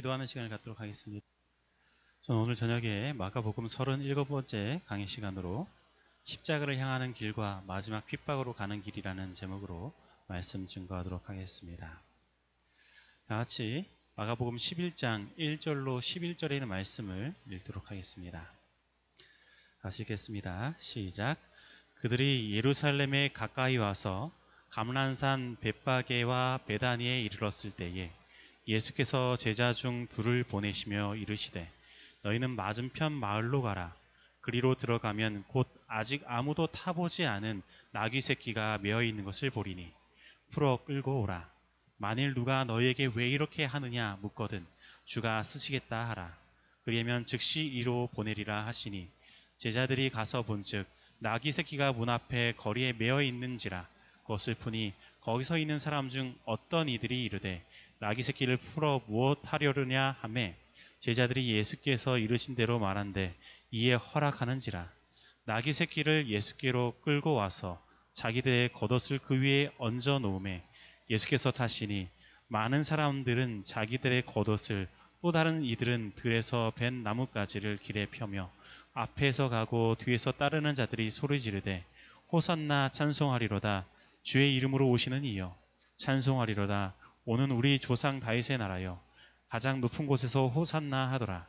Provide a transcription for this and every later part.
기도하는 시간을 갖도록 하겠습니다. 저는 오늘 저녁에 마가복음 37번째 강의 시간으로 십자가를 향하는 길과 마지막 핍박으로 가는 길이라는 제목으로 말씀 증거하도록 하겠습니다. 다 같이 마가복음 11장 1절로 11절에 있는 말씀을 읽도록 하겠습니다. 다시 읽겠습니다. 시작. 그들이 예루살렘에 가까이 와서 감란산 벳바게와 베다니에 이르렀을 때에 예수께서 제자 중 둘을 보내시며 이르시되 너희는 맞은편 마을로 가라. 그리로 들어가면 곧 아직 아무도 타보지 않은 나귀 새끼가 메어 있는 것을 보리니 풀어 끌고 오라. 만일 누가 너희에게 왜 이렇게 하느냐 묻거든 주가 쓰시겠다 하라. 그리하면 즉시 이로 보내리라 하시니 제자들이 가서 본즉 나귀 새끼가 문 앞에 거리에 메어 있는지라 그것을 푸니 거기서 있는 사람 중 어떤 이들이 이르되 나귀 새끼를 풀어 무엇 하려느냐 하매 제자들이 예수께서 이르신 대로 말한데 이에 허락하는지라. 나귀 새끼를 예수께로 끌고 와서 자기들의 겉옷을 그 위에 얹어 놓음에 예수께서 타시니 많은 사람들은 자기들의 겉옷을 또 다른 이들은 들에서 벤 나뭇가지를 길에 펴며 앞에서 가고 뒤에서 따르는 자들이 소리 지르되 호산나 찬송하리로다. 주의 이름으로 오시는 이여 찬송하리로다 오는 우리 조상 다윗의 나라여 가장 높은 곳에서 호산나 하더라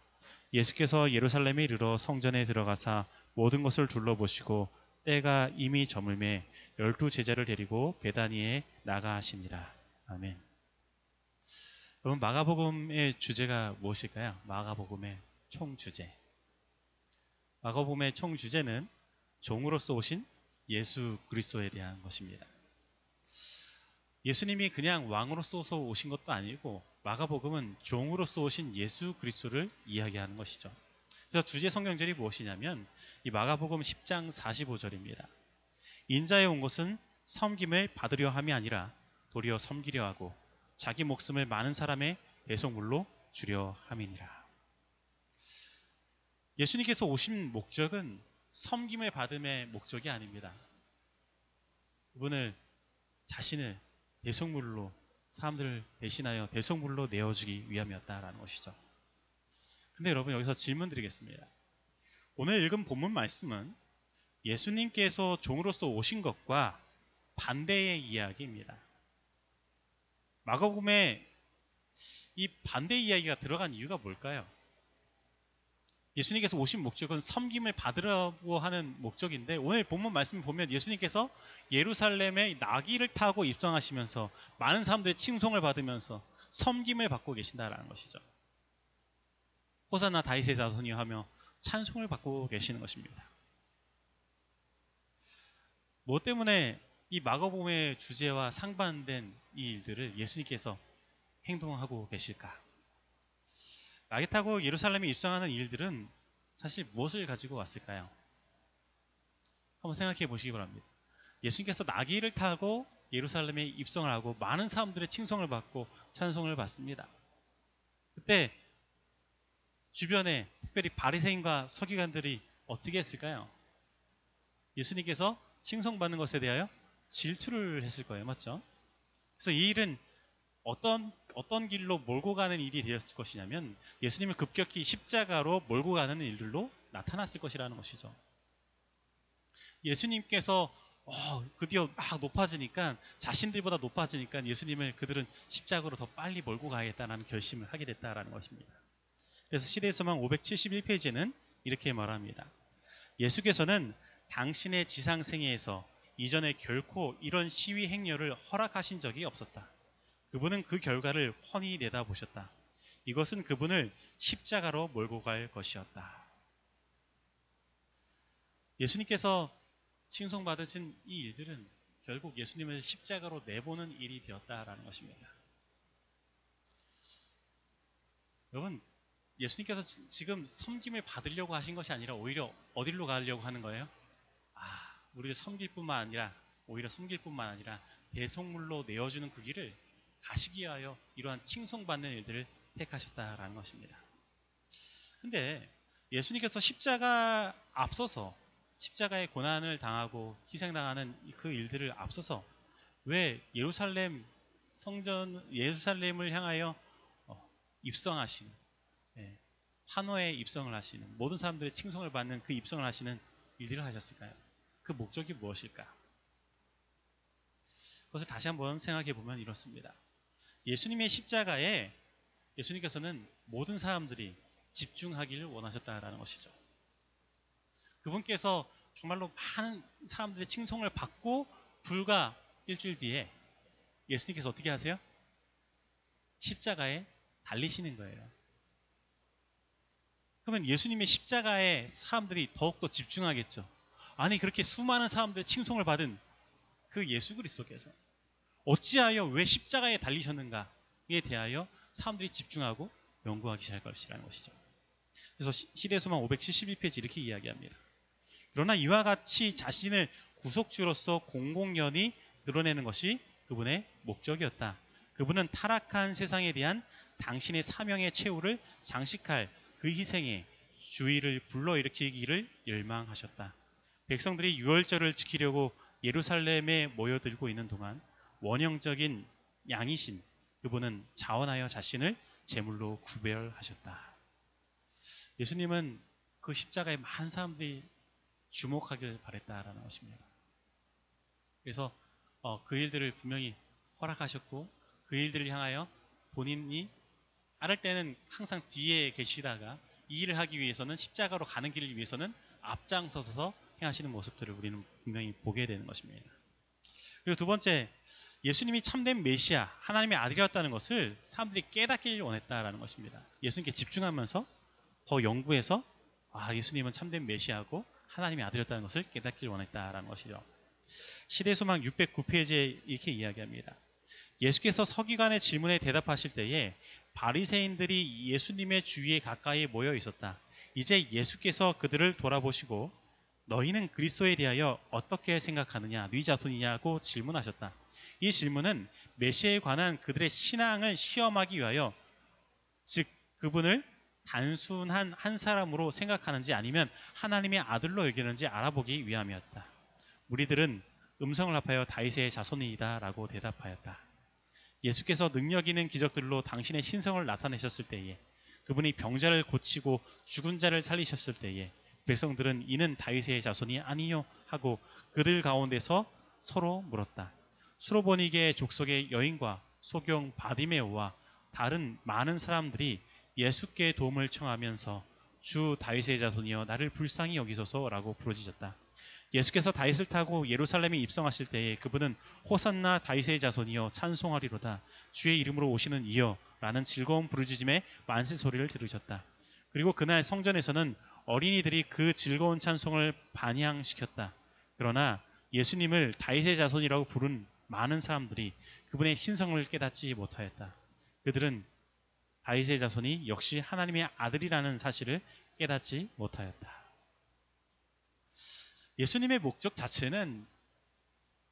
예수께서 예루살렘에 이르러 성전에 들어가사 모든 것을 둘러보시고 때가 이미 저물매 열두 제자를 데리고 베다니에 나가 하시니라 아멘 여러분 마가복음의 주제가 무엇일까요? 마가복음의 총 주제 마가복음의 총 주제는 종으로서 오신 예수 그리스도에 대한 것입니다. 예수님이 그냥 왕으로서 오신 것도 아니고 마가복음은 종으로서 오신 예수 그리스도를 이야기하는 것이죠. 그래서 주제 성경절이 무엇이냐면 이 마가복음 10장 45절입니다. 인자에 온 것은 섬김을 받으려 함이 아니라 도리어 섬기려 하고 자기 목숨을 많은 사람의 배송물로 주려 함이니라. 예수님께서 오신 목적은 섬김을 받음의 목적이 아닙니다. 그분을 자신을 대속물로 사람들을 대신하여 대속물로 내어주기 위함이었다라는 것이죠. 근데 여러분 여기서 질문 드리겠습니다. 오늘 읽은 본문 말씀은 예수님께서 종으로서 오신 것과 반대의 이야기입니다. 마가복음에 이 반대 이야기가 들어간 이유가 뭘까요? 예수님께서 오신 목적은 섬김을 받으려고 하는 목적인데 오늘 본문 말씀을 보면 예수님께서 예루살렘에 나귀를 타고 입성하시면서 많은 사람들의 칭송을 받으면서 섬김을 받고 계신다라는 것이죠. 호사나 다윗의 자손이 하며 찬송을 받고 계시는 것입니다. 뭐 때문에 이 마가복음의 주제와 상반된 이 일들을 예수님께서 행동하고 계실까? 나귀 타고 예루살렘에 입성하는 일들은 사실 무엇을 가지고 왔을까요? 한번 생각해 보시기 바랍니다. 예수님께서 나귀를 타고 예루살렘에 입성을 하고 많은 사람들의 칭송을 받고 찬송을 받습니다. 그때 주변에 특별히 바리새인과 서기관들이 어떻게 했을까요? 예수님께서 칭송받는 것에 대하여 질투를 했을 거예요. 맞죠? 그래서 이 일은 어떤 어떤 길로 몰고 가는 일이 되었을 것이냐면 예수님을 급격히 십자가로 몰고 가는 일들로 나타났을 것이라는 것이죠. 예수님께서 어, 드디어 막 높아지니까 자신들보다 높아지니까 예수님을 그들은 십자가로 더 빨리 몰고 가야겠다는 결심을 하게 됐다라는 것입니다. 그래서 소망 571페이지는 이렇게 말합니다. 예수께서는 당신의 지상생애에서 이전에 결코 이런 시위 행렬을 허락하신 적이 없었다. 그분은 그 결과를 훤히 내다보셨다. 이것은 그분을 십자가로 몰고 갈 것이었다. 예수님께서 칭송받으신 이 일들은 결국 예수님을 십자가로 내보는 일이 되었다라는 것입니다. 여러분, 예수님께서 지금 섬김을 받으려고 하신 것이 아니라 오히려 어디로 가려고 하는 거예요? 아, 우리를 섬길 뿐만 아니라, 오히려 섬길 뿐만 아니라 대속물로 내어주는 그 길을 가시기 위하여 이러한 칭송받는 일들을 택하셨다라는 것입니다. 근데 예수님께서 십자가 앞서서 십자가의 고난을 당하고 희생당하는 그 일들을 앞서서 왜 예루살렘 성전 예루살렘을 향하여 어, 입성하시는 예, 환호에 입성을 하시는 모든 사람들의 칭송을 받는 그 입성을 하시는 일들을 하셨을까요? 그 목적이 무엇일까? 그것을 다시 한번 생각해 보면 이렇습니다. 예수님의 십자가에 예수님께서는 모든 사람들이 집중하기를 원하셨다라는 것이죠. 그분께서 정말로 많은 사람들의 칭송을 받고 불과 일주일 뒤에 예수님께서 어떻게 하세요? 십자가에 달리시는 거예요. 그러면 예수님의 십자가에 사람들이 더욱더 집중하겠죠. 아니 그렇게 수많은 사람들의 칭송을 받은 그 예수 그리스도께서 어찌하여 왜 십자가에 달리셨는가에 대하여 사람들이 집중하고 연구하기 시작할 것이라는 것이죠. 그래서 시대소망 571페이지 이렇게 이야기합니다. 그러나 이와 같이 자신을 구속주로서 공공연히 드러내는 것이 그분의 목적이었다. 그분은 타락한 세상에 대한 당신의 사명의 최후를 장식할 그 희생에 주의를 불러일으키기를 열망하셨다. 백성들이 유월절을 지키려고 예루살렘에 모여들고 있는 동안 원형적인 양이신 그분은 자원하여 자신을 제물로 구별하셨다. 예수님은 그 십자가에 많은 사람들이 주목하길 바랬다라는 것입니다. 그래서 어, 그 일들을 분명히 허락하셨고 그 일들을 향하여 본인이 따를 때는 항상 뒤에 계시다가 이 일을 하기 위해서는 십자가로 가는 길을 위해서는 앞장서서 행하시는 모습들을 우리는 분명히 보게 되는 것입니다. 그리고 두 번째 예수님이 참된 메시아 하나님의 아들이었다는 것을 사람들이 깨닫기를 원했다라는 것입니다. 예수님께 집중하면서 더 연구해서 아 예수님은 참된 메시아고 하나님의 아들이었다는 것을 깨닫기를 원했다라는 것이죠. 시대소망 609페이지에 이렇게 이야기합니다. 예수께서 서기관의 질문에 대답하실 때에 바리새인들이 예수님의 주위에 가까이 모여 있었다. 이제 예수께서 그들을 돌아보시고 너희는 그리스도에 대하여 어떻게 생각하느냐, 네 자손이냐고 질문하셨다. 이 질문은 메시아에 관한 그들의 신앙을 시험하기 위하여 즉 그분을 단순한 한 사람으로 생각하는지 아니면 하나님의 아들로 여기는지 알아보기 위함이었다. 우리들은 음성을 합하여 다윗의 자손이다라고 대답하였다. 예수께서 능력 있는 기적들로 당신의 신성을 나타내셨을 때에 그분이 병자를 고치고 죽은 자를 살리셨을 때에 백성들은 이는 다윗의 자손이 아니요 하고 그들 가운데서 서로 물었다. 수로보니게 족속의 여인과 소경 바디메오와 다른 많은 사람들이 예수께 도움을 청하면서 주 다윗의 자손이여 나를 불쌍히 여기소서라고 부르짖었다. 예수께서 다윗을 타고 예루살렘에 입성하실 때에 그분은 호산나 다윗의 자손이여 찬송하리로다 주의 이름으로 오시는 이여 라는 즐거운 부르짖음의 만세 소리를 들으셨다. 그리고 그날 성전에서는 어린이들이 그 즐거운 찬송을 반향시켰다. 그러나 예수님을 다윗의 자손이라고 부른 많은 사람들이 그분의 신성을 깨닫지 못하였다. 그들은 다윗의 자손이 역시 하나님의 아들이라는 사실을 깨닫지 못하였다. 예수님의 목적 자체는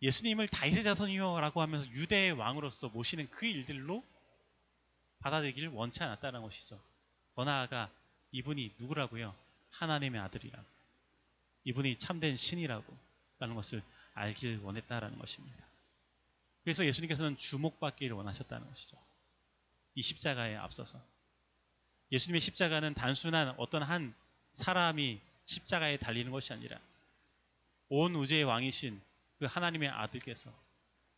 예수님을 다윗의 자손이요라고 하면서 유대의 왕으로서 모시는 그 일들로 받아들이기를 원치 않았다는 것이죠. 더 나아가 이분이 누구라고요? 하나님의 아들이라고. 이분이 참된 신이라고 라는 것을 알길 원했다라는 것입니다. 그래서 예수님께서는 주목받기를 원하셨다는 것이죠. 이 십자가에 앞서서. 예수님의 십자가는 단순한 어떤 한 사람이 십자가에 달리는 것이 아니라 온 우주의 왕이신 그 하나님의 아들께서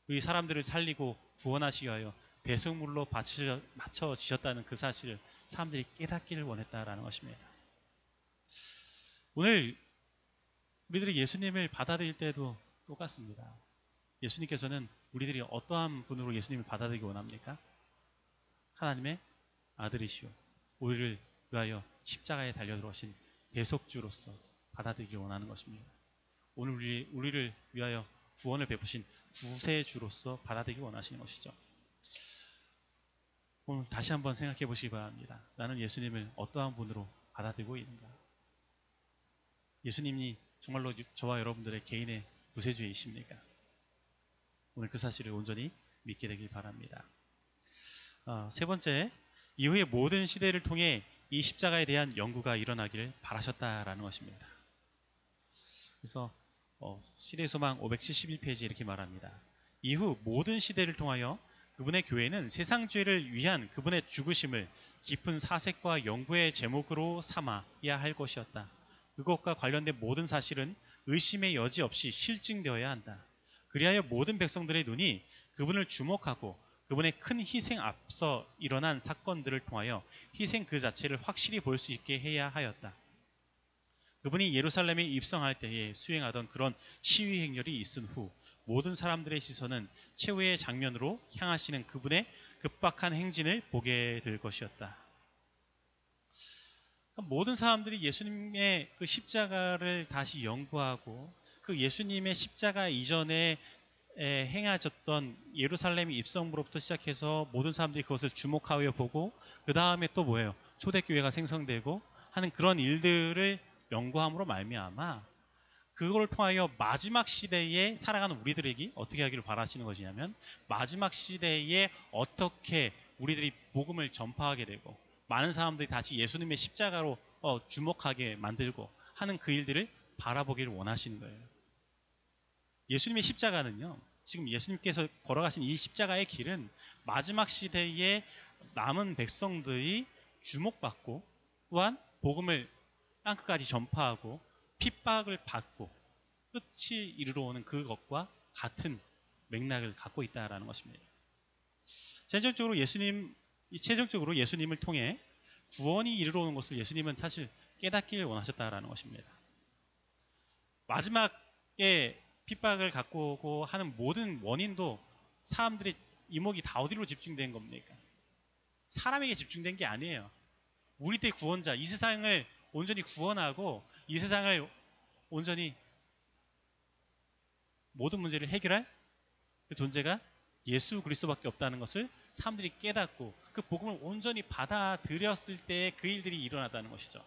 이 사람들을 살리고 구원하시기 위하여 대속물로 바쳐지셨다는 그 사실을 사람들이 깨닫기를 원했다라는 것입니다. 오늘 우리들이 예수님을 받아들일 때도 똑같습니다. 예수님께서는 우리들이 어떠한 분으로 예수님을 받아들이기 원합니까? 하나님의 아들이시오. 우리를 위하여 십자가에 달려 들어오신 대속주로서 받아들이기 원하는 것입니다. 오늘 우리, 우리를 위하여 구원을 베푸신 구세주로서 받아들이기 원하시는 것이죠. 오늘 다시 한번 생각해 보시기 바랍니다. 나는 예수님을 어떠한 분으로 받아들이고 있는가? 예수님이 정말로 저와 여러분들의 개인의 구세주이십니까? 오늘 그 사실을 온전히 믿게 되길 바랍니다. 어, 세 번째, 이후의 모든 시대를 통해 이 십자가에 대한 연구가 일어나기를 바라셨다라는 것입니다. 그래서 어, 시대 소망 571페이지 이렇게 말합니다. 이후 모든 시대를 통하여 그분의 교회는 세상 죄를 위한 그분의 죽으심을 깊은 사색과 연구의 제목으로 삼아야 할 것이었다. 그것과 관련된 모든 사실은 의심의 여지 없이 실증되어야 한다. 그리하여 모든 백성들의 눈이 그분을 주목하고 그분의 큰 희생 앞서 일어난 사건들을 통하여 희생 그 자체를 확실히 볼 수 있게 해야 하였다. 그분이 예루살렘에 입성할 때에 수행하던 그런 시위 행렬이 있은 후 모든 사람들의 시선은 최후의 장면으로 향하시는 그분의 급박한 행진을 보게 될 것이었다. 그러니까 모든 사람들이 예수님의 그 십자가를 다시 연구하고 그 예수님의 십자가 이전에 에, 행하셨던 예루살렘 입성부로부터 시작해서 모든 사람들이 그것을 주목하여 보고 그 다음에 또 뭐예요? 초대교회가 생성되고 하는 그런 일들을 연구함으로 말미암아 그걸 통하여 마지막 시대에 살아가는 우리들에게 어떻게 하기를 바라시는 것이냐면 마지막 시대에 어떻게 우리들이 복음을 전파하게 되고 많은 사람들이 다시 예수님의 십자가로 어, 주목하게 만들고 하는 그 일들을 바라보기를 원하시는 거예요. 예수님의 십자가는요. 지금 예수님께서 걸어가신 이 십자가의 길은 마지막 시대에 남은 백성들이 주목받고 또한 복음을 땅끝까지 전파하고 핍박을 받고 끝이 이르러 오는 그것과 같은 맥락을 갖고 있다라는 것입니다. 최종적으로 예수님 최종적으로 예수님을 통해 구원이 이르러 오는 것을 예수님은 사실 깨닫기를 원하셨다라는 것입니다. 마지막에 핍박을 갖고 오고 하는 모든 원인도 사람들의 이목이 다 어디로 집중된 겁니까? 사람에게 집중된 게 아니에요. 우리들의 구원자, 이 세상을 온전히 구원하고 이 세상을 온전히 모든 문제를 해결할 그 존재가 예수 그리스도밖에 없다는 것을 사람들이 깨닫고 그 복음을 온전히 받아들였을 때 그 일들이 일어났다는 것이죠.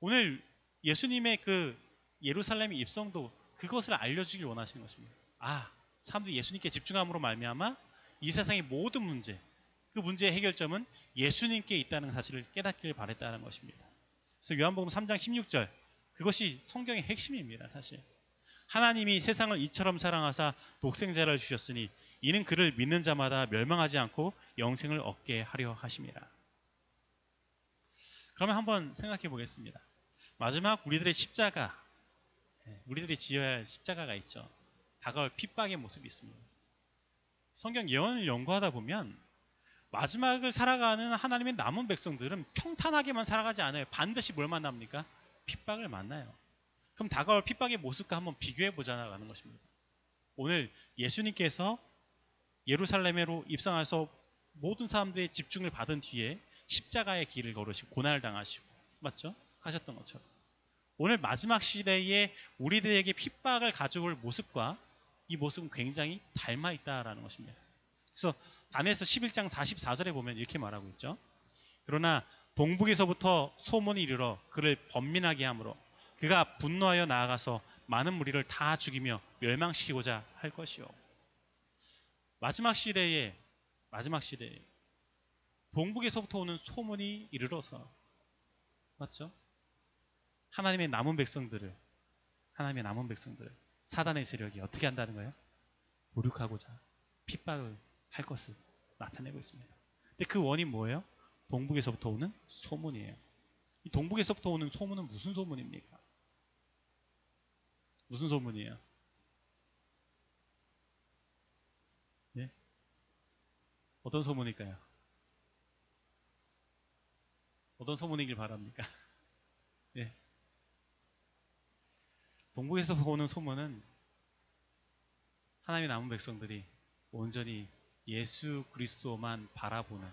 오늘 예수님의 그 예루살렘 입성도 그것을 알려주길 원하시는 것입니다. 아, 사람들이 예수님께 집중함으로 말미암아 이 세상의 모든 문제, 그 문제의 해결점은 예수님께 있다는 사실을 깨닫기를 바랬다는 것입니다. 그래서 요한복음 3장 16절 그것이 성경의 핵심입니다, 사실. 하나님이 세상을 이처럼 사랑하사 독생자를 주셨으니 이는 그를 믿는 자마다 멸망하지 않고 영생을 얻게 하려 하심이라. 그러면 한번 생각해 보겠습니다. 마지막 우리들의 십자가, 예, 우리들이 지어야 할 십자가가 있죠. 다가올 핍박의 모습이 있습니다. 성경 예언을 연구하다 보면 마지막을 살아가는 하나님의 남은 백성들은 평탄하게만 살아가지 않아요. 반드시 뭘 만납니까? 핍박을 만나요. 그럼 다가올 핍박의 모습과 한번 비교해 보자라는 것입니다. 오늘 예수님께서 예루살렘으로 입성해서 모든 사람들의 집중을 받은 뒤에 십자가의 길을 걸으시고 고난을 당하시고 맞죠? 하셨던 것처럼 오늘 마지막 시대에 우리들에게 핍박을 가져올 모습과 이 모습은 굉장히 닮아 있다라는 것입니다. 그래서 단에서 11장 44절에 보면 이렇게 말하고 있죠. 그러나 동북에서부터 소문이 이르러 그를 번민하게 하므로 그가 분노하여 나아가서 많은 무리를 다 죽이며 멸망시키고자 할 것이요. 마지막 시대에 마지막 시대에 동북에서부터 오는 소문이 이르러서 맞죠? 하나님의 남은 백성들을 하나님의 남은 백성들을 사단의 세력이 어떻게 한다는 거예요? 모욕하고자 핍박을 할 것을 나타내고 있습니다. 근데 그 원인 뭐예요? 동북에서부터 오는 소문이에요. 이 동북에서부터 오는 소문은 무슨 소문입니까? 무슨 소문이에요? 네? 어떤 소문일까요? 어떤 소문이길 바랍니까? 네. 동북에서 오는 소문은 하나님의 남은 백성들이 온전히 예수 그리스도만 바라보는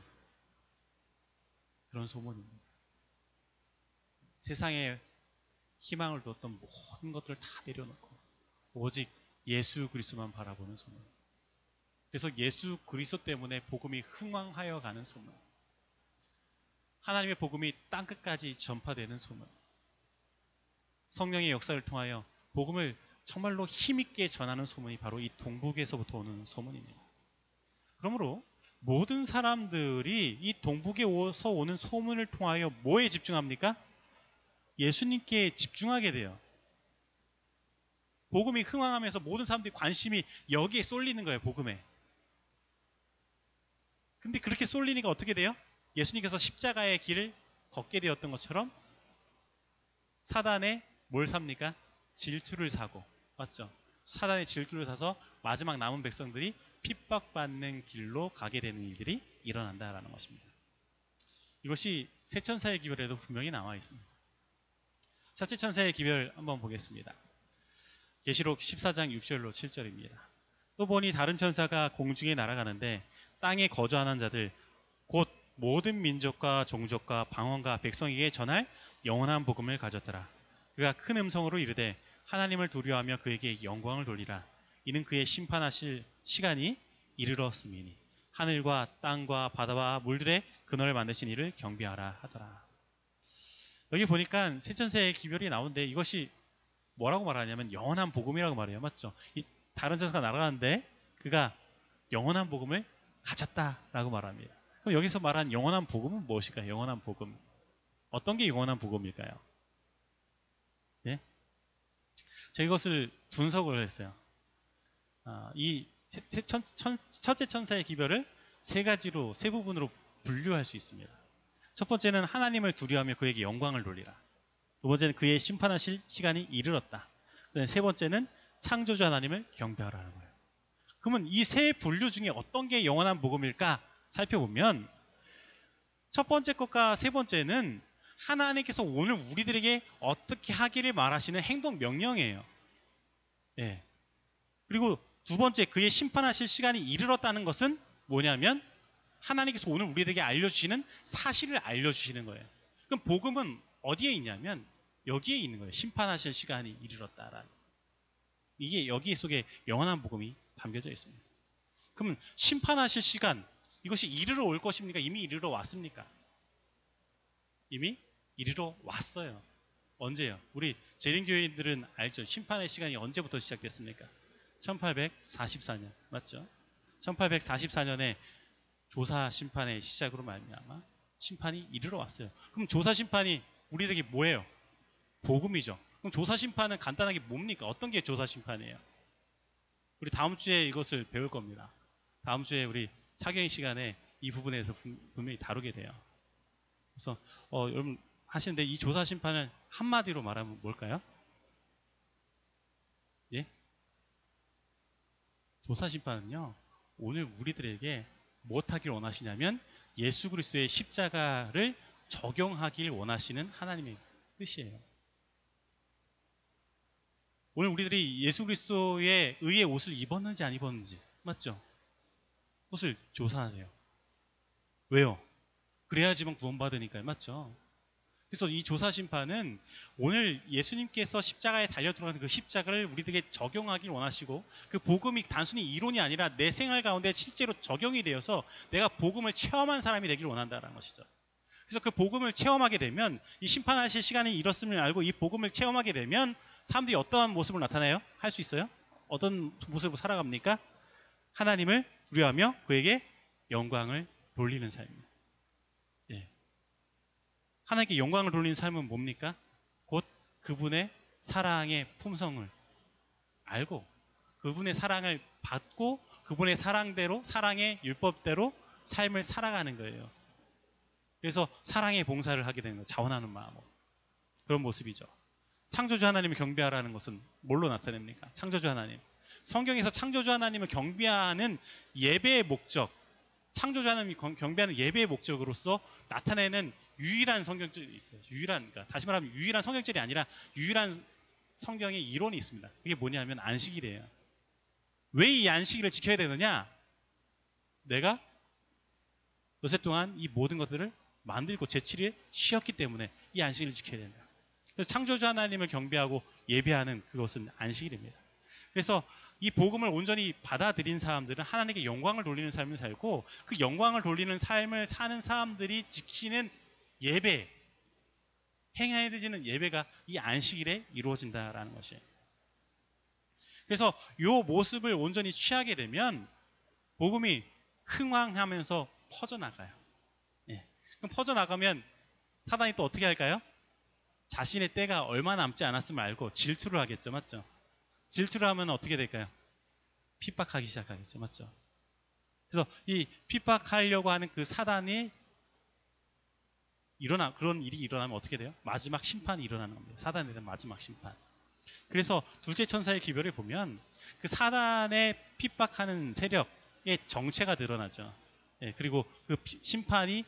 그런 소문입니다. 세상에 희망을 뒀던 모든 것들을 다 내려놓고 오직 예수 그리스도만 바라보는 소문. 그래서 예수 그리스도 때문에 복음이 흥왕하여 가는 소문. 하나님의 복음이 땅 끝까지 전파되는 소문. 성령의 역사를 통하여 복음을 정말로 힘있게 전하는 소문이 바로 이 동북에서부터 오는 소문입니다. 그러므로 모든 사람들이 이 동북에서 오는 소문을 통하여 뭐에 집중합니까? 예수님께 집중하게 돼요. 복음이 흥황하면서 모든 사람들이 관심이 여기에 쏠리는 거예요, 복음에. 근데 그렇게 쏠리니까 어떻게 돼요? 예수님께서 십자가의 길을 걷게 되었던 것처럼 사단의 뭘 삽니까? 질투를 사고 맞죠? 사단의 질투를 사서 마지막 남은 백성들이 핍박받는 길로 가게 되는 일들이 일어난다라는 것입니다. 이것이 세 천사의 기별에도 분명히 나와 있습니다. 첫째 천사의 기별 한번 보겠습니다. 계시록 14장 6절로 7절입니다. 또 보니 다른 천사가 공중에 날아가는데 땅에 거주하는 자들 곧 모든 민족과 종족과 방언과 백성에게 전할 영원한 복음을 가졌더라. 그가 큰 음성으로 이르되 하나님을 두려워하며 그에게 영광을 돌리라. 이는 그의 심판하실 시간이 이르렀음이니 하늘과 땅과 바다와 물들의 근원을 만드신 이를 경배하라 하더라. 여기 보니까 세천세의 기별이 나오는데 이것이 뭐라고 말하냐면 영원한 복음이라고 말해요. 맞죠? 이 다른 천사가 날아가는데 그가 영원한 복음을 가졌다라고 말합니다. 그럼 여기서 말한 영원한 복음은 무엇일까요? 영원한 복음. 어떤 게 영원한 복음일까요? 예? 제가 이것을 분석을 했어요. 아, 이 첫째 천사의 기별을 세 가지로 세 부분으로 분류할 수 있습니다. 첫 번째는 하나님을 두려워하며 그에게 영광을 돌리라. 두 번째는 그의 심판하실 시간이 이르렀다. 세 번째는 창조주 하나님을 경배하라는 거예요. 그러면 이 세 분류 중에 어떤 게 영원한 복음일까 살펴보면 첫 번째 것과 세 번째는 하나님께서 오늘 우리들에게 어떻게 하기를 말하시는 행동 명령이에요. 예. 그리고 두 번째 그의 심판하실 시간이 이르렀다는 것은 뭐냐면 하나님께서 오늘 우리에게 알려주시는 사실을 알려주시는 거예요. 그럼 복음은 어디에 있냐면 여기에 있는 거예요. 심판하실 시간이 이르렀다라는. 이게 여기 속에 영원한 복음이 담겨져 있습니다. 그러면 심판하실 시간 이것이 이르러 올 것입니까? 이미 이르러 왔습니까? 이미 이르러 왔어요. 언제요? 우리 재림교인들은 알죠. 심판의 시간이 언제부터 시작됐습니까? 1844년 맞죠? 1844년에 조사 심판의 시작으로 말미암아 심판이 이르러 왔어요. 그럼 조사 심판이 우리에게 뭐예요? 복음이죠. 그럼 조사 심판은 간단하게 뭡니까? 어떤 게 조사 심판이에요? 우리 다음 주에 이것을 배울 겁니다. 다음 주에 우리 사경의 시간에 이 부분에 대해서 분- 분명히 다루게 돼요. 그래서 어, 여러분 하시는데 이 조사 심판을 한마디로 말하면 뭘까요? 예? 조사 심판은요. 오늘 우리들에게 무엇하길 원하시냐면 예수 그리스도의 십자가를 적용하길 원하시는 하나님의 뜻이에요. 오늘 우리들이 예수 그리스도의 의의 옷을 입었는지 안 입었는지 맞죠? 옷을 조사하세요. 왜요? 그래야지만 구원받으니까요. 맞죠? 그래서 이 조사 심판은 오늘 예수님께서 십자가에 달려 들어가는 그 십자가를 우리들에게 적용하길 원하시고 그 복음이 단순히 이론이 아니라 내 생활 가운데 실제로 적용이 되어서 내가 복음을 체험한 사람이 되길 원한다는 것이죠. 그래서 그 복음을 체험하게 되면 이 심판하실 시간이 이렇음을 알고 이 복음을 체험하게 되면 사람들이 어떠한 모습을 나타내요? 할 수 있어요? 어떤 모습으로 살아갑니까? 하나님을 두려워하며 그에게 영광을 돌리는 삶입니다. 예. 하나님께 영광을 돌리는 삶은 뭡니까? 곧 그분의 사랑의 품성을 알고 그분의 사랑을 받고 그분의 사랑대로 사랑의 율법대로 삶을 살아가는 거예요. 그래서 사랑의 봉사를 하게 되는 거예요. 자원하는 마음으로. 그런 모습이죠. 창조주 하나님을 경배하라는 것은 뭘로 나타냅니까? 창조주 하나님. 성경에서 창조주 하나님을 경배하는 예배의 목적, 창조주 하나님이 경- 경배하는 예배의 목적으로서 나타내는 유일한 성경절이 있어요. 유일한, 그러니까 다시 말하면 유일한 성경절이 아니라 유일한 성경의 이론이 있습니다. 그게 뭐냐면 안식일이에요. 왜 이 안식일을 지켜야 되느냐? 내가 요새 동안 이 모든 것들을 만들고 제7일에 쉬었기 때문에 이 안식일을 지켜야 된다. 그래서 창조주 하나님을 경배하고 예배하는 그것은 안식일입니다. 그래서 이 복음을 온전히 받아들인 사람들은 하나님께 영광을 돌리는 삶을 살고 그 영광을 돌리는 삶을 사는 사람들이 지키는 예배, 행해야 되는 예배가 이 안식일에 이루어진다라는 것이에요. 그래서 이 모습을 온전히 취하게 되면 복음이 흥왕하면서 퍼져나가요. 예. 그럼 퍼져나가면 사단이 또 어떻게 할까요? 자신의 때가 얼마 남지 않았음을 알고 질투를 하겠죠. 맞죠? 질투를 하면 어떻게 될까요? 핍박하기 시작하겠죠. 맞죠? 그래서 이 핍박하려고 하는 그 사단이 일어나 그런 일이 일어나면 어떻게 돼요? 마지막 심판이 일어나는 겁니다. 사단에 대한 마지막 심판. 그래서 둘째 천사의 기별을 보면 그 사단의 핍박하는 세력의 정체가 드러나죠. 예, 그리고 그 피- 심판이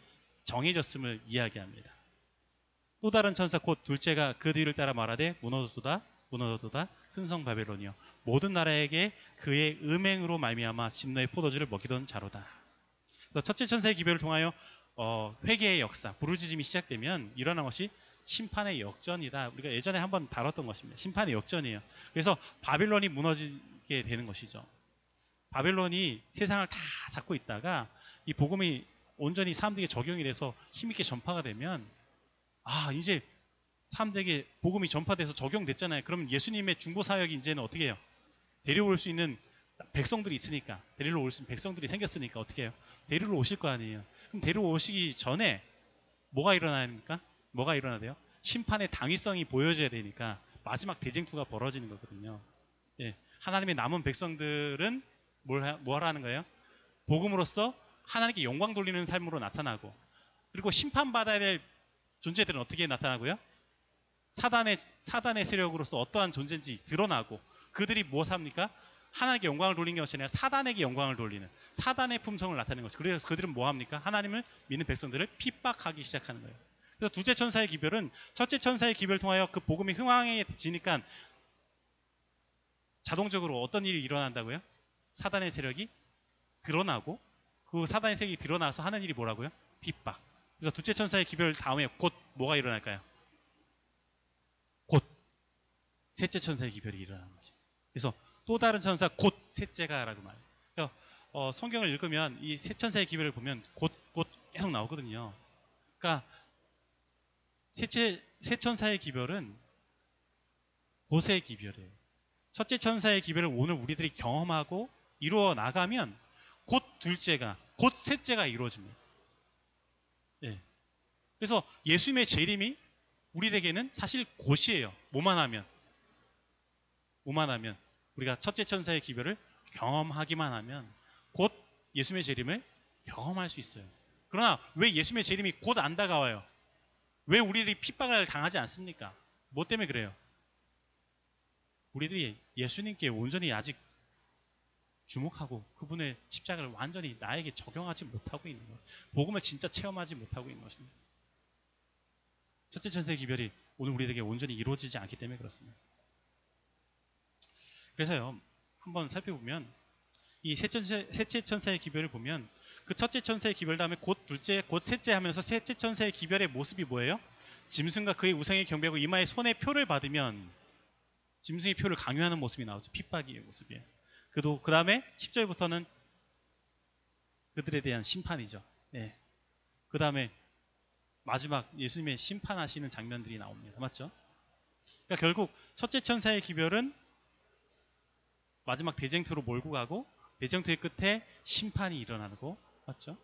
정해졌음을 이야기합니다. 또 다른 천사 곧 둘째가 그 뒤를 따라 말하되 무너졌도다 무너졌도다 큰성 바벨론이여 모든 나라에게 그의 음행으로 말미암아 진노의 포도주를 먹이던 자로다. 그래서 첫째 천사의 기별을 통하여 어, 회개의 역사, 부르짖음이 시작되면 일어난 것이 심판의 역전이다. 우리가 예전에 한번 다뤘던 것입니다. 심판의 역전이에요. 그래서 바빌론이 무너지게 되는 것이죠. 바벨론이 세상을 다 잡고 있다가 이 복음이 온전히 사람들에게 적용이 돼서 힘있게 전파가 되면 아 이제 사람들에게 복음이 전파돼서 적용됐잖아요. 그러면 예수님의 중보 사역이 이제는 어떻게 해요? 데려올 수 있는 백성들이 있으니까 데리러 올 수 있는 백성들이 생겼으니까 어떻게 해요? 데리러 오실 거 아니에요. 그럼 데려오시기 전에 뭐가 일어나야 합니까? 뭐가 일어나야 돼요? 심판의 당위성이 보여져야 되니까 마지막 대쟁투가 벌어지는 거거든요. 예, 하나님의 남은 백성들은 뭘, 하, 뭘 하는 거예요? 복음으로써 하나님께 영광 돌리는 삶으로 나타나고 그리고 심판받아야 될 존재들은 어떻게 나타나고요? 사단의 사단의 세력으로서 어떠한 존재인지 드러나고 그들이 무엇 합니까? 하나님께 영광을 돌리는 것이 아니라 사단에게 영광을 돌리는 사단의 품성을 나타내는 것이 그래서 그들은 뭐 합니까? 하나님을 믿는 백성들을 핍박하기 시작하는 거예요. 그래서 두째 천사의 기별은 첫째 천사의 기별을 통하여 그 복음이 흥황해지니까 자동적으로 어떤 일이 일어난다고요? 사단의 세력이 드러나고 그 사단의 세력이 드러나서 하는 일이 뭐라고요? 핍박. 그래서 두째 천사의 기별 다음에 곧 뭐가 일어날까요? 곧 셋째 천사의 기별이 일어나는 거죠. 그래서 또 다른 천사 곧 셋째가라고 말해요. 그러니까 어, 성경을 읽으면 이 세 천사의 기별을 보면 곧곧 계속 나오거든요. 그러니까 셋째 세 천사의 기별은 곧의 기별이에요. 첫째 천사의 기별을 오늘 우리들이 경험하고 이루어 나가면 곧 둘째가 곧 셋째가 이루어집니다. 예. 그래서 예수님의 재림이 우리에게는 사실 곧이에요. 뭐만 하면 뭐만 하면 우리가 첫째 천사의 기별을 경험하기만 하면 곧 예수님의 재림을 경험할 수 있어요. 그러나 왜 예수님의 재림이 곧 안 다가와요? 왜 우리들이 핍박을 당하지 않습니까? 뭐 때문에 그래요? 우리들이 예수님께 온전히 아직 주목하고 그분의 십자가를 완전히 나에게 적용하지 못하고 있는 거예요. 복음을 진짜 체험하지 못하고 있는 것입니다. 첫째 천사의 기별이 오늘 우리에게 온전히 이루어지지 않기 때문에 그렇습니다. 그래서요, 한번 살펴보면 이 셋째, 천사의 기별을 보면 그 첫째 천사의 기별 다음에 곧 둘째, 곧 셋째 하면서 셋째 천사의 기별의 모습이 뭐예요? 짐승과 그의 우상의 경배하고 이마에 손의 표를 받으면 짐승의 표를 강요하는 모습이 나오죠. 핍박의 모습이에요. 그도 그 다음에 10절부터는 그들에 대한 심판이죠. 네. 그 다음에 마지막 예수님의 심판하시는 장면들이 나옵니다. 맞죠? 그러니까 결국 첫째 천사의 기별은 마지막 대쟁투로 몰고 가고 대쟁투의 끝에 심판이 일어나고 맞죠?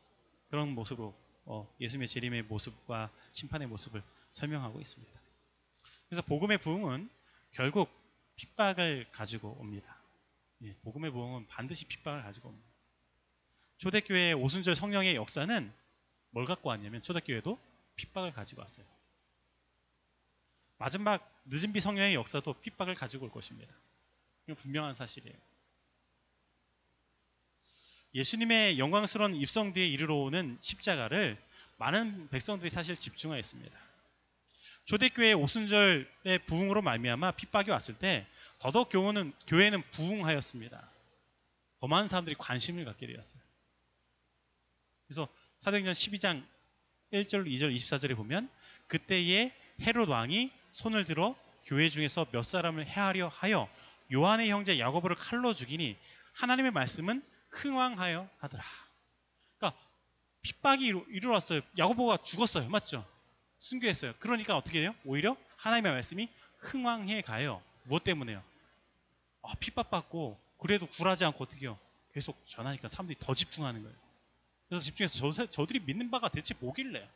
그런 모습으로 어, 예수님의 재림의 모습과 심판의 모습을 설명하고 있습니다. 그래서 복음의 부흥은 결국 핍박을 가지고 옵니다. 예, 복음의 부흥은 반드시 핍박을 가지고 옵니다. 초대교회의 오순절 성령의 역사는 뭘 갖고 왔냐면 초대교회도 핍박을 가지고 왔어요. 마지막 늦은 비 성령의 역사도 핍박을 가지고 올 것입니다. 이건 분명한 사실이에요. 예수님의 영광스러운 입성 뒤에 이르러 오는 십자가를 많은 백성들이 사실 집중하였습니다. 초대교회 오순절의 부흥으로 말미암아 핍박이 왔을 때 더더욱 교회는, 교회는 부흥하였습니다. 더 많은 사람들이 관심을 갖게 되었어요. 그래서 사도행전 12장 1절, 2절, 24절에 보면 그때에 헤롯 왕이 손을 들어 교회 중에서 몇 사람을 해하려 하여 요한의 형제 야고보를 칼로 죽이니 하나님의 말씀은 흥왕하여 하더라. 그러니까 핍박이 이루, 이루어졌어요. 야고보가 죽었어요. 맞죠? 순교했어요. 그러니까 어떻게 해요? 오히려 하나님의 말씀이 흥왕해 가요. 무엇 때문에요? 아, 핍박받고 그래도 굴하지 않고 어떻게 해요? 계속 전하니까 사람들이 더 집중하는 거예요. 그래서 집중해서 저, 저들이 믿는 바가 대체 뭐길래?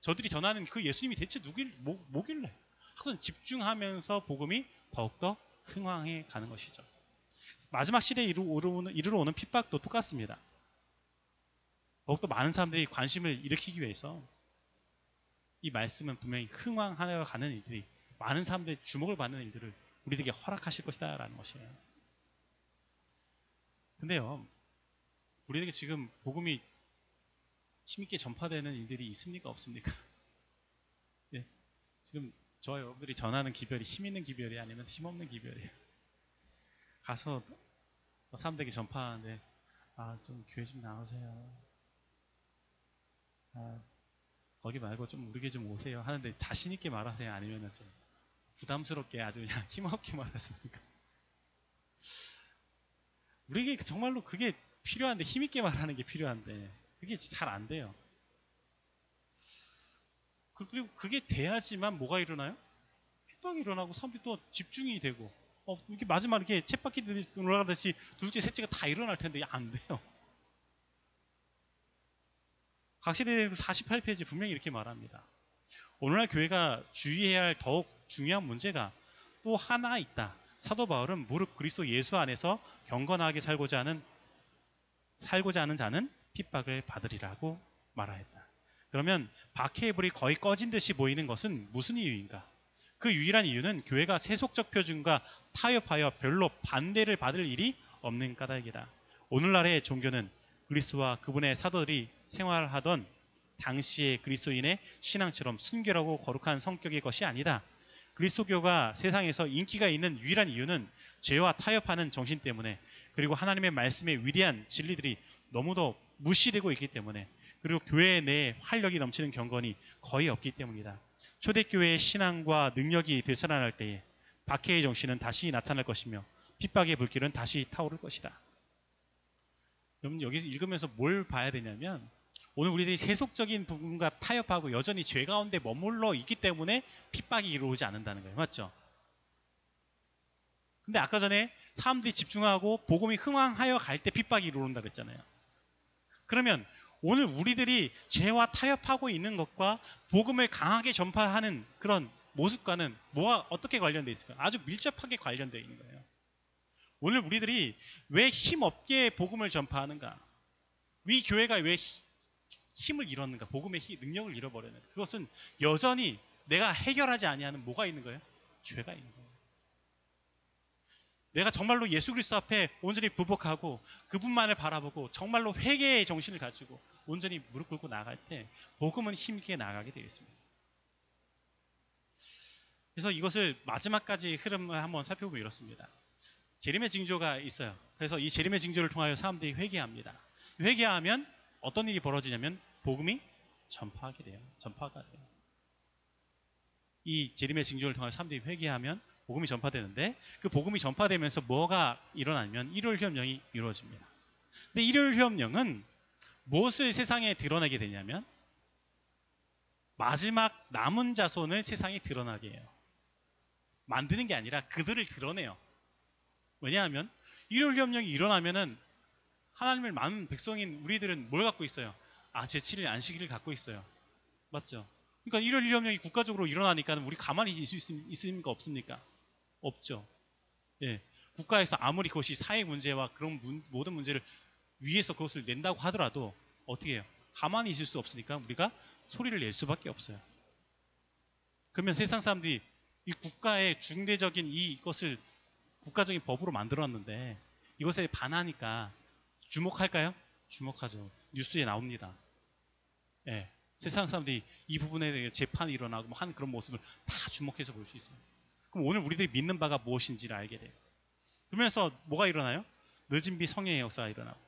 저들이 전하는 그 예수님이 대체 누길, 뭐, 뭐길래? 항상 집중하면서 복음이 더욱더 흥왕해 가는 것이죠. 마지막 시대에 이르러 오는, 핍박도 똑같습니다. 더욱더 많은 사람들이 관심을 일으키기 위해서 이 말씀은 분명히 흥왕하여 가는 일들이 많은 사람들의 주목을 받는 일들을 우리에게 허락하실 것이다 라는 것이에요. 근데요, 우리에게 지금 복음이 힘있게 전파되는 일들이 있습니까? 없습니까? 예. 지금 저 여러분들이 전하는 기별이 힘 있는 기별이 아니면 힘 없는 기별이에요. 가서 사람들에게 전파하는데, 아, 좀 교회 좀 나오세요. 아, 거기 말고 좀 우리에게 좀 오세요. 하는데 자신 있게 말하세요. 아니면 좀 부담스럽게 아주 그냥 힘없게 말하십니까? 우리에게 정말로 그게 필요한데, 힘있게 말하는 게 필요한데, 그게 잘 안 돼요. 그- 그리고 그게 돼야지만 뭐가 일어나요? 핍박이 일어나고 사람들이 또 집중이 되고 어, 이렇게 마지막 이렇게 챗바퀴 돌아가듯이 둘째, 셋째가 다 일어날 텐데 안 돼요. 각시대에서 48페이지 분명히 이렇게 말합니다. 오늘날 교회가 주의해야 할 더욱 중요한 문제가 또 하나 있다. 사도 바울은 무릎 그리스도 예수 안에서 경건하게 살고자 하는 살고자 하는 자는 핍박을 받으리라고 말하였다. 그러면 불이 거의 꺼진 듯이 보이는 것은 무슨 이유인가? 그 유일한 이유는 교회가 세속적 표준과 타협하여 별로 반대를 받을 일이 없는 까닭이다. 오늘날의 종교는 그리스도와 그분의 사도들이 생활하던 당시의 그리스도인의 신앙처럼 순결하고 거룩한 성격의 것이 아니다. 그리스도교가 세상에서 인기가 있는 유일한 이유는 죄와 타협하는 정신 때문에 그리고 하나님의 말씀의 위대한 진리들이 너무도 무시되고 있기 때문에 그리고 교회 내에 활력이 넘치는 경건이 거의 없기 때문이다. 초대교회의 신앙과 능력이 되살아날 때에 박해의 정신은 다시 나타날 것이며 핍박의 불길은 다시 타오를 것이다. 여러분 여기서 읽으면서 뭘 봐야 되냐면 오늘 우리들이 세속적인 부분과 타협하고 여전히 죄 가운데 머물러 있기 때문에 핍박이 이루어지지 않는다는 거예요. 맞죠? 근데 아까 전에 사람들이 집중하고 복음이 흥왕하여 갈 때 핍박이 이루어온다 그랬잖아요. 그러면 오늘 우리들이 죄와 타협하고 있는 것과 복음을 강하게 전파하는 그런 모습과는 뭐가 어떻게 관련되어 있을까? 아주 밀접하게 관련되어 있는 거예요. 오늘 우리들이 왜 힘없게 복음을 전파하는가? 위 교회가 왜 힘을 잃었는가? 복음의 힘, 능력을 잃어버렸는가? 그것은 여전히 내가 해결하지 아니하는 뭐가 있는 거예요? 죄가 있는 거예요. 내가 정말로 예수 그리스도 앞에 온전히 부복하고 그분만을 바라보고 정말로 회개의 정신을 가지고 온전히 무릎 꿇고 나갈 때 복음은 힘있게 나가게 되어 있습니다. 그래서 이것을 마지막까지 흐름을 한번 살펴보면 이렇습니다. 재림의 징조가 있어요. 그래서 이 재림의 징조를 통하여 사람들이 회개합니다. 회개하면 어떤 일이 벌어지냐면 복음이 전파하게 돼요. 전파가 돼요. 이 재림의 징조를 통하여 사람들이 회개하면 복음이 전파되는데 그 복음이 전파되면서 뭐가 일어나면 일요일 협령이 이루어집니다. 근데 일요일 협령은 무엇을 세상에 드러내게 되냐면 마지막 남은 자손을 세상에 드러나게 해요. 만드는 게 아니라 그들을 드러내요. 왜냐하면 일요일 협령이 일어나면은 하나님을 많은 백성인 우리들은 뭘 갖고 있어요? 아, 제7일 안식일을 갖고 있어요. 맞죠? 그러니까 일요일 협령이 국가적으로 일어나니까 우리 가만히 있을 수 있습니까? 없습니까? 없죠. 예. 국가에서 아무리 그것이 사회 문제와 그런 문, 모든 문제를 위해서 그것을 낸다고 하더라도 어떻게 해요? 가만히 있을 수 없으니까 우리가 소리를 낼 수밖에 없어요. 그러면 세상 사람들이 이 국가의 중대적인 이것을 국가적인 법으로 만들었는데 이것에 반하니까 주목할까요? 주목하죠. 뉴스에 나옵니다. 예. 세상 사람들이 이 부분에 대해 재판이 일어나고 뭐한 그런 모습을 다 주목해서 볼 수 있어요. 그럼 오늘 우리들이 믿는 바가 무엇인지를 알게 돼요. 그러면서 뭐가 일어나요? 늦은 비 성령의 역사가 일어나고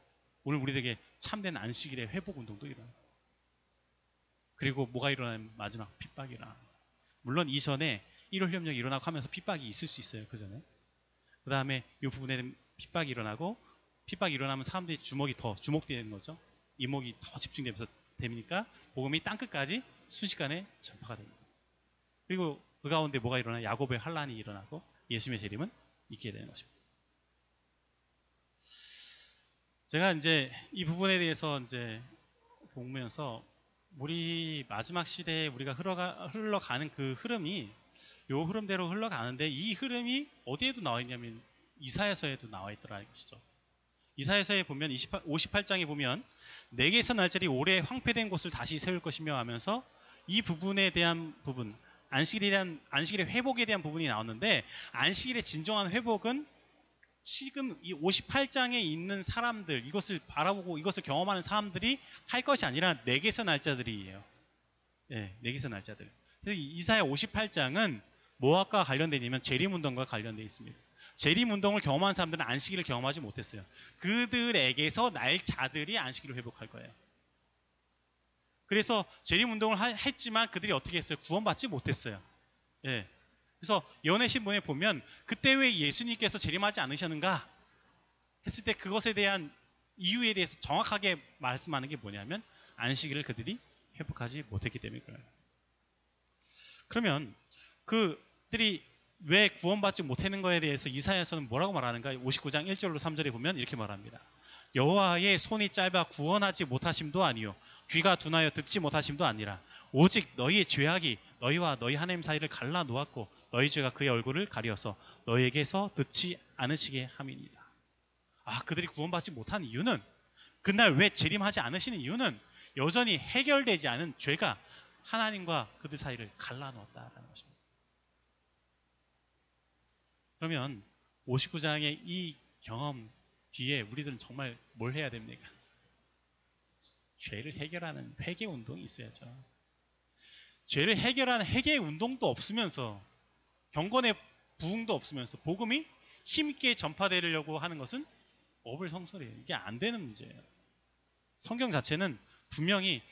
오늘 우리들에게 참된 안식일의 회복 운동도 일어나요. 그리고 뭐가 일어나면 마지막 핍박이 일어납니다. 물론 이전에 1월 협력이 일어나고 하면서 핍박이 있을 수 있어요. 그 전에. 그 다음에 이 부분에 핍박이 일어나고 핍박이 일어나면 사람들이 주목이 더 주목되는 거죠. 이목이 더 집중되면서 되니까 복음이 땅끝까지 순식간에 전파가 됩니다. 그리고 그 가운데 뭐가 일어나? 야곱의 환란이 일어나고 예수님의 재림은 있게 되는 것입니다. 제가 이제 이 부분에 대해서 이제 보면서 우리 마지막 시대에 우리가 흘러가, 흘러가는 그 흐름이 요 흐름대로 흘러가는데 이 흐름이 어디에도 나와 있냐면 이사야서에도 나와 있더라 이것이죠. 이사야서에 보면 28, 58장에 보면 내게서 날짜리 오래 황폐된 곳을 다시 세울 것이며 하면서 이 부분에 대한 부분 안식일에 대한 안식일의 회복에 대한 부분이 나오는데 안식일의 진정한 회복은 지금 이 58장에 있는 사람들 이것을 바라보고 이것을 경험하는 사람들이 할 것이 아니라 내게서 날짜들이에요. 예, 내게서 날짜들. 그래서 이 이사야 58장은 뭐와 관련되어 있냐면 재림 운동과 관련되어 있습니다. 재림 운동을 경험한 사람들은 안식일을 경험하지 못했어요. 그들에게서 날짜들이 안식일을 회복할 거예요. 그래서 재림 운동을 하- 했지만 그들이 어떻게 했어요? 구원받지 못했어요. 예. 그래서 연애 신문에 보면 그때 왜 예수님께서 재림하지 않으셨는가 했을 때 그것에 대한 이유에 대해서 정확하게 말씀하는 게 뭐냐면 안식일을 그들이 회복하지 못했기 때문일 거예요. 그러면 그들이 왜 구원받지 못하는 거에 대해서 이사야서는 뭐라고 말하는가? 59장 1절로 3절에 보면 이렇게 말합니다. 여호와의 손이 짧아 구원하지 못하심도 아니요 귀가 둔하여 듣지 못하심도 아니라 오직 너희의 죄악이 너희와 너희 하나님 사이를 갈라 놓았고 너희 죄가 그의 얼굴을 가리어서 너희에게서 듣지 않으시게 함이니이다. 아 그들이 구원받지 못한 이유는 그날 왜 재림하지 않으시는 이유는 여전히 해결되지 않은 죄가 하나님과 그들 사이를 갈라 놓았다라는 것입니다. 그러면 59장의 이 경험 뒤에 우리들은 정말 뭘 해야 됩니까? 죄를 해결하는 회개 운동이 있어야죠. 죄를 해결하는 회개 운동도 없으면서 경건의 부흥도 없으면서 복음이 힘있게 전파되려고 하는 것은 어불성설이에요. 이게 안 되는 문제예요. 성경 자체는 분명히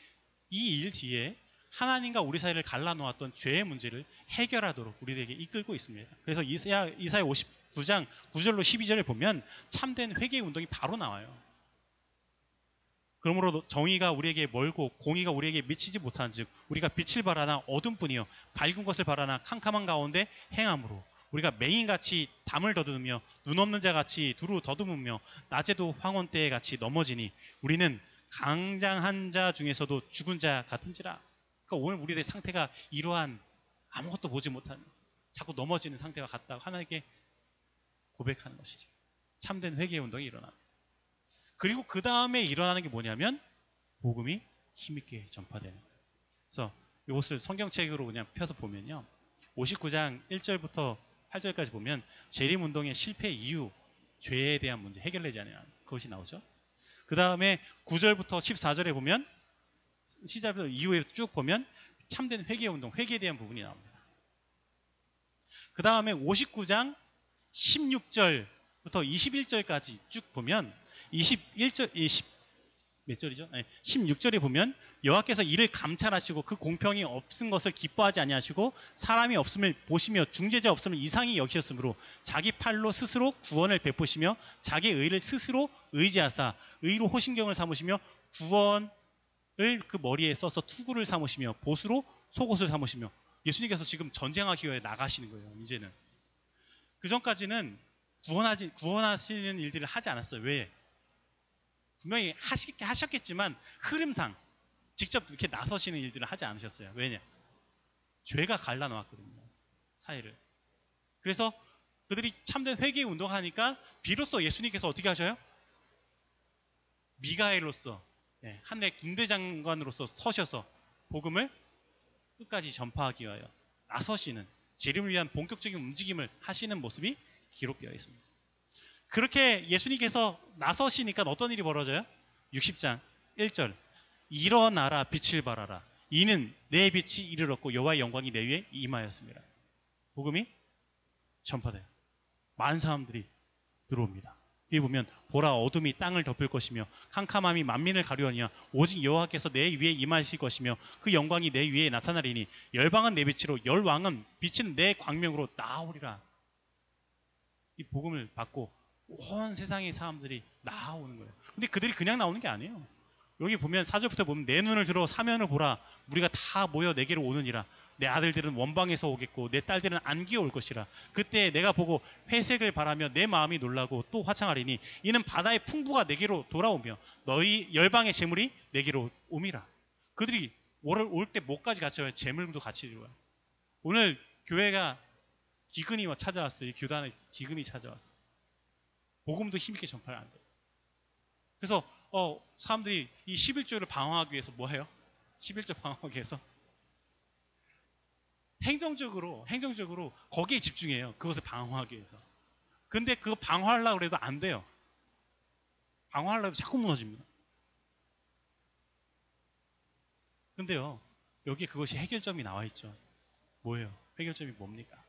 이 일 뒤에 하나님과 우리 사이를 갈라놓았던 죄의 문제를 해결하도록 우리에게 이끌고 있습니다. 그래서 이사야, 이사야 59장 9절로 12절에 보면 참된 회개 운동이 바로 나와요. 그러므로 정의가 우리에게 멀고 공의가 우리에게 미치지 못한즉 우리가 빛을 바라나 어둠뿐이요 밝은 것을 바라나 캄캄한 가운데 행함으로 우리가 맹인같이 담을 더듬으며 눈 없는 자같이 두루 더듬으며 낮에도 황혼 때에 같이 넘어지니 우리는 강장한 자 중에서도 죽은 자 같은지라. 그러니까 오늘 우리들의 상태가 이러한 아무것도 보지 못한 자꾸 넘어지는 상태가 같다고 하나님께 고백하는 것이죠. 참된 회개 운동이 일어납니다 그리고 그 다음에 일어나는 게 뭐냐면 복음이 힘있게 전파되는 거예요. 그래서 이것을 성경책으로 그냥 펴서 보면요. 59장 1절부터 8절까지 보면 재림 운동의 실패 이유, 죄에 대한 문제 해결되지 않는 그것이 나오죠. 그 다음에 9절부터 14절에 보면 시작부터 이후에 쭉 보면 참된 회개 운동, 회개에 대한 부분이 나옵니다. 그 다음에 59장 16절부터 21절까지 쭉 보면 21절, 20, 몇 절이죠? 네, 16절에 보면 여호와께서 이를 감찰하시고 그 공평이 없은 것을 기뻐하지 아니하시고 사람이 없음을 보시며 중재자 없음을 이상히 여기셨으므로 자기 팔로 스스로 구원을 베푸시며 자기 의를 스스로 의지하사 의로 호신경을 삼으시며 구원을 그 머리에 써서 투구를 삼으시며 보수로 속옷을 삼으시며 예수님께서 지금 전쟁하기 위해 나가시는 거예요. 이제는 그 전까지는 구원하지 구원하시는 일들을 하지 않았어요. 왜? 분명히 하시, 하셨겠지만 흐름상 직접 이렇게 나서시는 일들을 하지 않으셨어요. 왜냐? 죄가 갈라놓았거든요. 사이를. 그래서 그들이 참된 회개 운동하니까 비로소 예수님께서 어떻게 하셔요? 미가엘로서 예, 한해 군대 장관으로서 서셔서 복음을 끝까지 전파하기 위하여 나서시는 재림을 위한 본격적인 움직임을 하시는 모습이 기록되어 있습니다. 그렇게 예수님께서 나서시니까 어떤 일이 벌어져요? 60장 1절 일어나라 빛을 발하라 이는 내 빛이 이르렀고 여호와의 영광이 내 위에 임하였습니다. 복음이 전파돼요. 많은 사람들이 들어옵니다. 뒤에 보면 보라 어둠이 땅을 덮을 것이며 캄캄함이 만민을 가려하냐 오직 여호와께서 내 위에 임하실 것이며 그 영광이 내 위에 나타나리니 열방은 내 빛으로 열왕은 빛은 내 광명으로 나오리라. 이 복음을 받고 온 세상의 사람들이 나오는 거예요. 근데 그들이 그냥 나오는 게 아니에요. 여기 보면 사절부터 보면 내 눈을 들어 사면을 보라. 우리가 다 모여 내게로 오느니라. 내 아들들은 원방에서 오겠고 내 딸들은 안기어 올 것이라. 그때 내가 보고 회색을 바라며 내 마음이 놀라고 또 화창하리니 이는 바다의 풍부가 내게로 돌아오며 너희 열방의 재물이 내게로 옴이라. 그들이 올때 뭐까지 같이 와요? 재물도 같이 들어와요. 오늘 교회가 기근이 찾아왔어요. 이 교단에 기근이 찾아왔어요. 복음도 힘있게 전파를 안 돼요. 그래서 어, 사람들이 이 11조를 방어하기 위해서 뭐 해요? 11조 방어하기 위해서 행정적으로 행정적으로 거기에 집중해요. 그것을 방어하기 위해서. 근데 그거 방어하려고 해도 안 돼요. 방어하려고 해도 자꾸 무너집니다. 근데요. 여기 그것이 해결점이 나와 있죠. 뭐예요? 해결점이 뭡니까?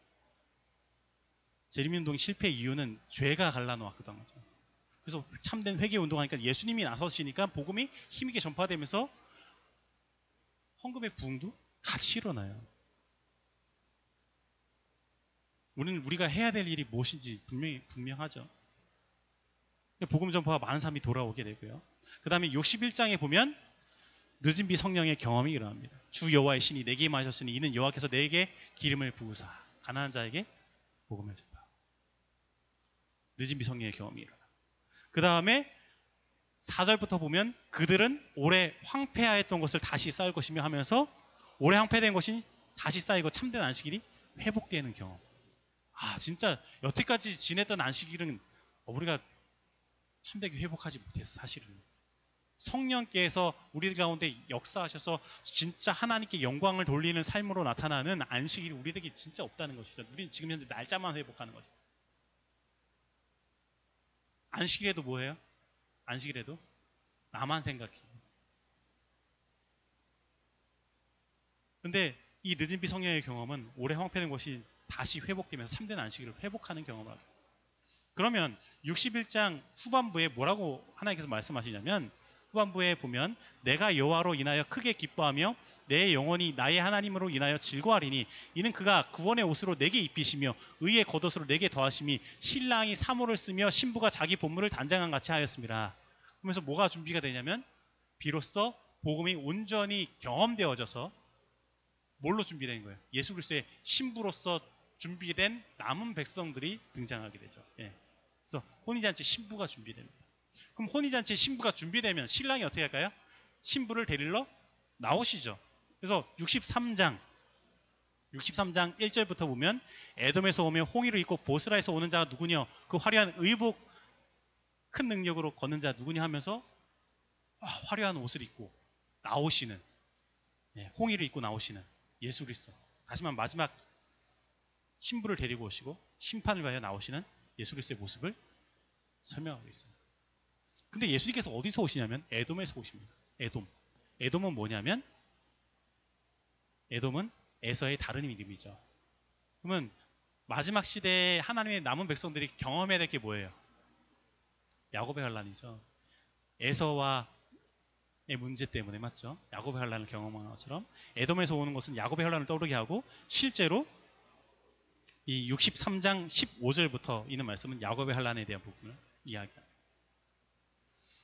재림운동 실패 이유는 죄가 갈라놓았거든. 그래서 참된 회개 운동하니까 예수님이 나서시니까 복음이 힘있게 전파되면서 헌금의 부흥도 같이 일어나요. 우리는 우리가 해야 될 일이 무엇인지 분명히 분명하죠. 복음 전파가 많은 사람이 돌아오게 되고요. 그 다음에 61장에 보면 늦은 비 성령의 경험이 일어납니다. 주 여호와의 신이 내게 임하셨으니 이는 여호와께서 내게 기름을 부으사 가난한 자에게 복음을 전파. 늦은 비 성령의 경험이 일어나. 그 다음에 4절부터 보면 그들은 오래 황폐하였던 것을 다시 쌓을 것이며 하면서 오래 황폐된 것이 다시 쌓이고 참된 안식일이 회복되는 경험. 아 진짜 여태까지 지냈던 안식일은 우리가 참되게 회복하지 못했어 사실은. 성령께서 우리 가운데 역사하셔서 진짜 하나님께 영광을 돌리는 삶으로 나타나는 안식일이 우리에게 진짜 없다는 것이죠. 우리는 지금 현재 날짜만 회복하는 거죠. 안식일에도 뭐예요? 안식일에도 나만 생각해. 근데 이 늦은 비 성령의 경험은 오래 황폐된 것이 다시 회복되면서 3대 안식일을 회복하는 경험을 하고 그러면 61장 후반부에 뭐라고 하나님께서 말씀하시냐면 후반부에 보면 내가 여호와로 인하여 크게 기뻐하며 내 영혼이 나의 하나님으로 인하여 즐거워하리니 이는 그가 구원의 옷으로 내게 입히시며 의의 겉옷으로 내게 더하심이 신랑이 사모를 쓰며 신부가 자기 본물을 단장한 같이 하였습니다. 그러면서 뭐가 준비가 되냐면 비로소 복음이 온전히 경험되어져서 뭘로 준비된 거예요? 예수 그리스도의 신부로서 준비된 남은 백성들이 등장하게 되죠. 예. 그래서 혼인잔치 신부가 준비됩니다. 그럼 혼인잔치 신부가 준비되면 신랑이 어떻게 할까요? 신부를 데리러 나오시죠. 그래서 63장 63장 1절부터 보면 에돔에서 오며 홍의를 입고 보스라에서 오는 자가 누구냐 그 화려한 의복 큰 능력으로 걷는 자 누구냐 하면서 아, 화려한 옷을 입고 나오시는 예, 홍의를 입고 나오시는 예수 그리스도 다시만 마지막 신부를 데리고 오시고 심판을 가여 나오시는 예수 그리스도의 모습을 설명하고 있습니다. 근데 예수님께서 어디서 오시냐면 에돔에서 오십니다. 에돔. 에돔은 뭐냐면 에돔은 에서의 다른 이름이죠. 그러면 마지막 시대에 하나님의 남은 백성들이 경험해야 될 게 뭐예요? 야곱의 환란이죠. 에서와의 문제 때문에 맞죠? 야곱의 환란을 경험한 것처럼 에돔에서 오는 것은 야곱의 환란을 떠오르게 하고 실제로 이 63장 15절부터 있는 말씀은 야곱의 환란에 대한 부분을 이야기합니다.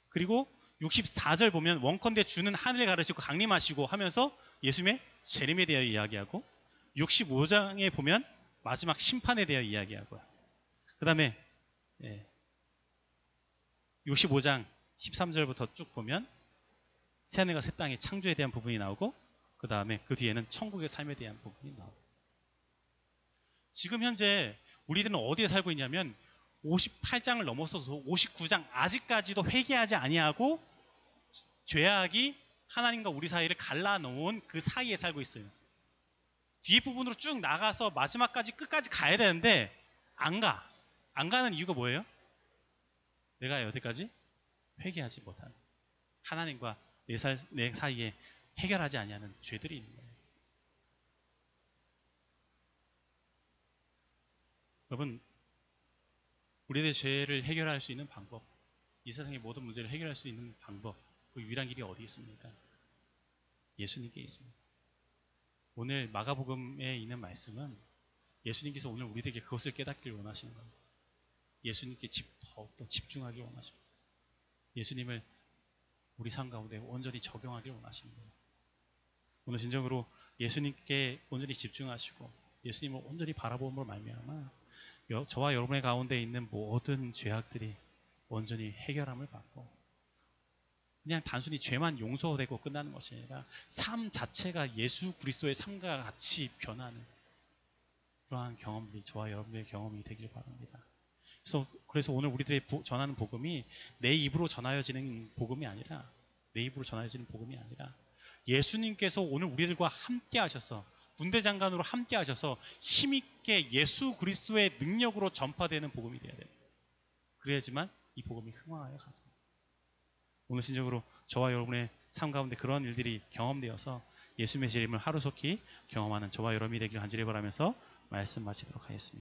그리고 64절 보면 원컨대 주는 하늘 가르시고 강림하시고 하면서 예수님의 재림에 대하여 이야기하고 65장에 보면 마지막 심판에 대하여 이야기하고요. 그 다음에 65장 13절부터 쭉 보면 새하늘과 새 땅의 창조에 대한 부분이 나오고 그 다음에 그 뒤에는 천국의 삶에 대한 부분이 나오고 지금 현재 우리들은 어디에 살고 있냐면 58장을 넘어서서 59장 아직까지도 회개하지 아니하고 죄악이 하나님과 우리 사이를 갈라놓은 그 사이에 살고 있어요. 뒤에 부분으로 쭉 나가서 마지막까지 끝까지 가야 되는데 안 가. 안 가는 이유가 뭐예요? 내가 여태까지 회개하지 못한 하나님과 내, 사, 내 사이에 해결하지 아니하는 죄들이 있는 거예요. 여러분 우리의 죄를 해결할 수 있는 방법, 이 세상의 모든 문제를 해결할 수 있는 방법, 그 유일한 길이 어디 있습니까? 예수님께 있습니다. 오늘 마가복음에 있는 말씀은 예수님께서 오늘 우리에게 그것을 깨닫길 원하시는 겁니다. 예수님께 집, 더욱더 집중하길 원하십니다. 예수님을 우리 삶 가운데 온전히 적용하길 원하시는 거예요. 오늘 진정으로 예수님께 온전히 집중하시고 예수님을 온전히 바라보므로 말미암아 저와 여러분의 가운데 있는 모든 죄악들이 온전히 해결함을 받고 그냥 단순히 죄만 용서되고 끝나는 것이 아니라 삶 자체가 예수 그리스도의 삶과 같이 변하는 그러한 경험들이 저와 여러분의 경험이 되길 바랍니다. 그래서 그래서 오늘 우리들의 보- 전하는 복음이 내 입으로 전하여지는 복음이 아니라 내 입으로 전하여지는 복음이 아니라 예수님께서 오늘 우리들과 함께 하셔서 군대 장관으로 함께 하셔서 힘있게 예수 그리스도의 능력으로 전파되는 복음이 되어야 돼요. 그래야지만 이 복음이 흥황하여 가서 오늘 신적으로 저와 여러분의 삶 가운데 그러한 일들이 경험되어서 예수님의 재림을 하루속히 경험하는 저와 여러분이 되길 간절히 바라면서 말씀 마치도록 하겠습니다.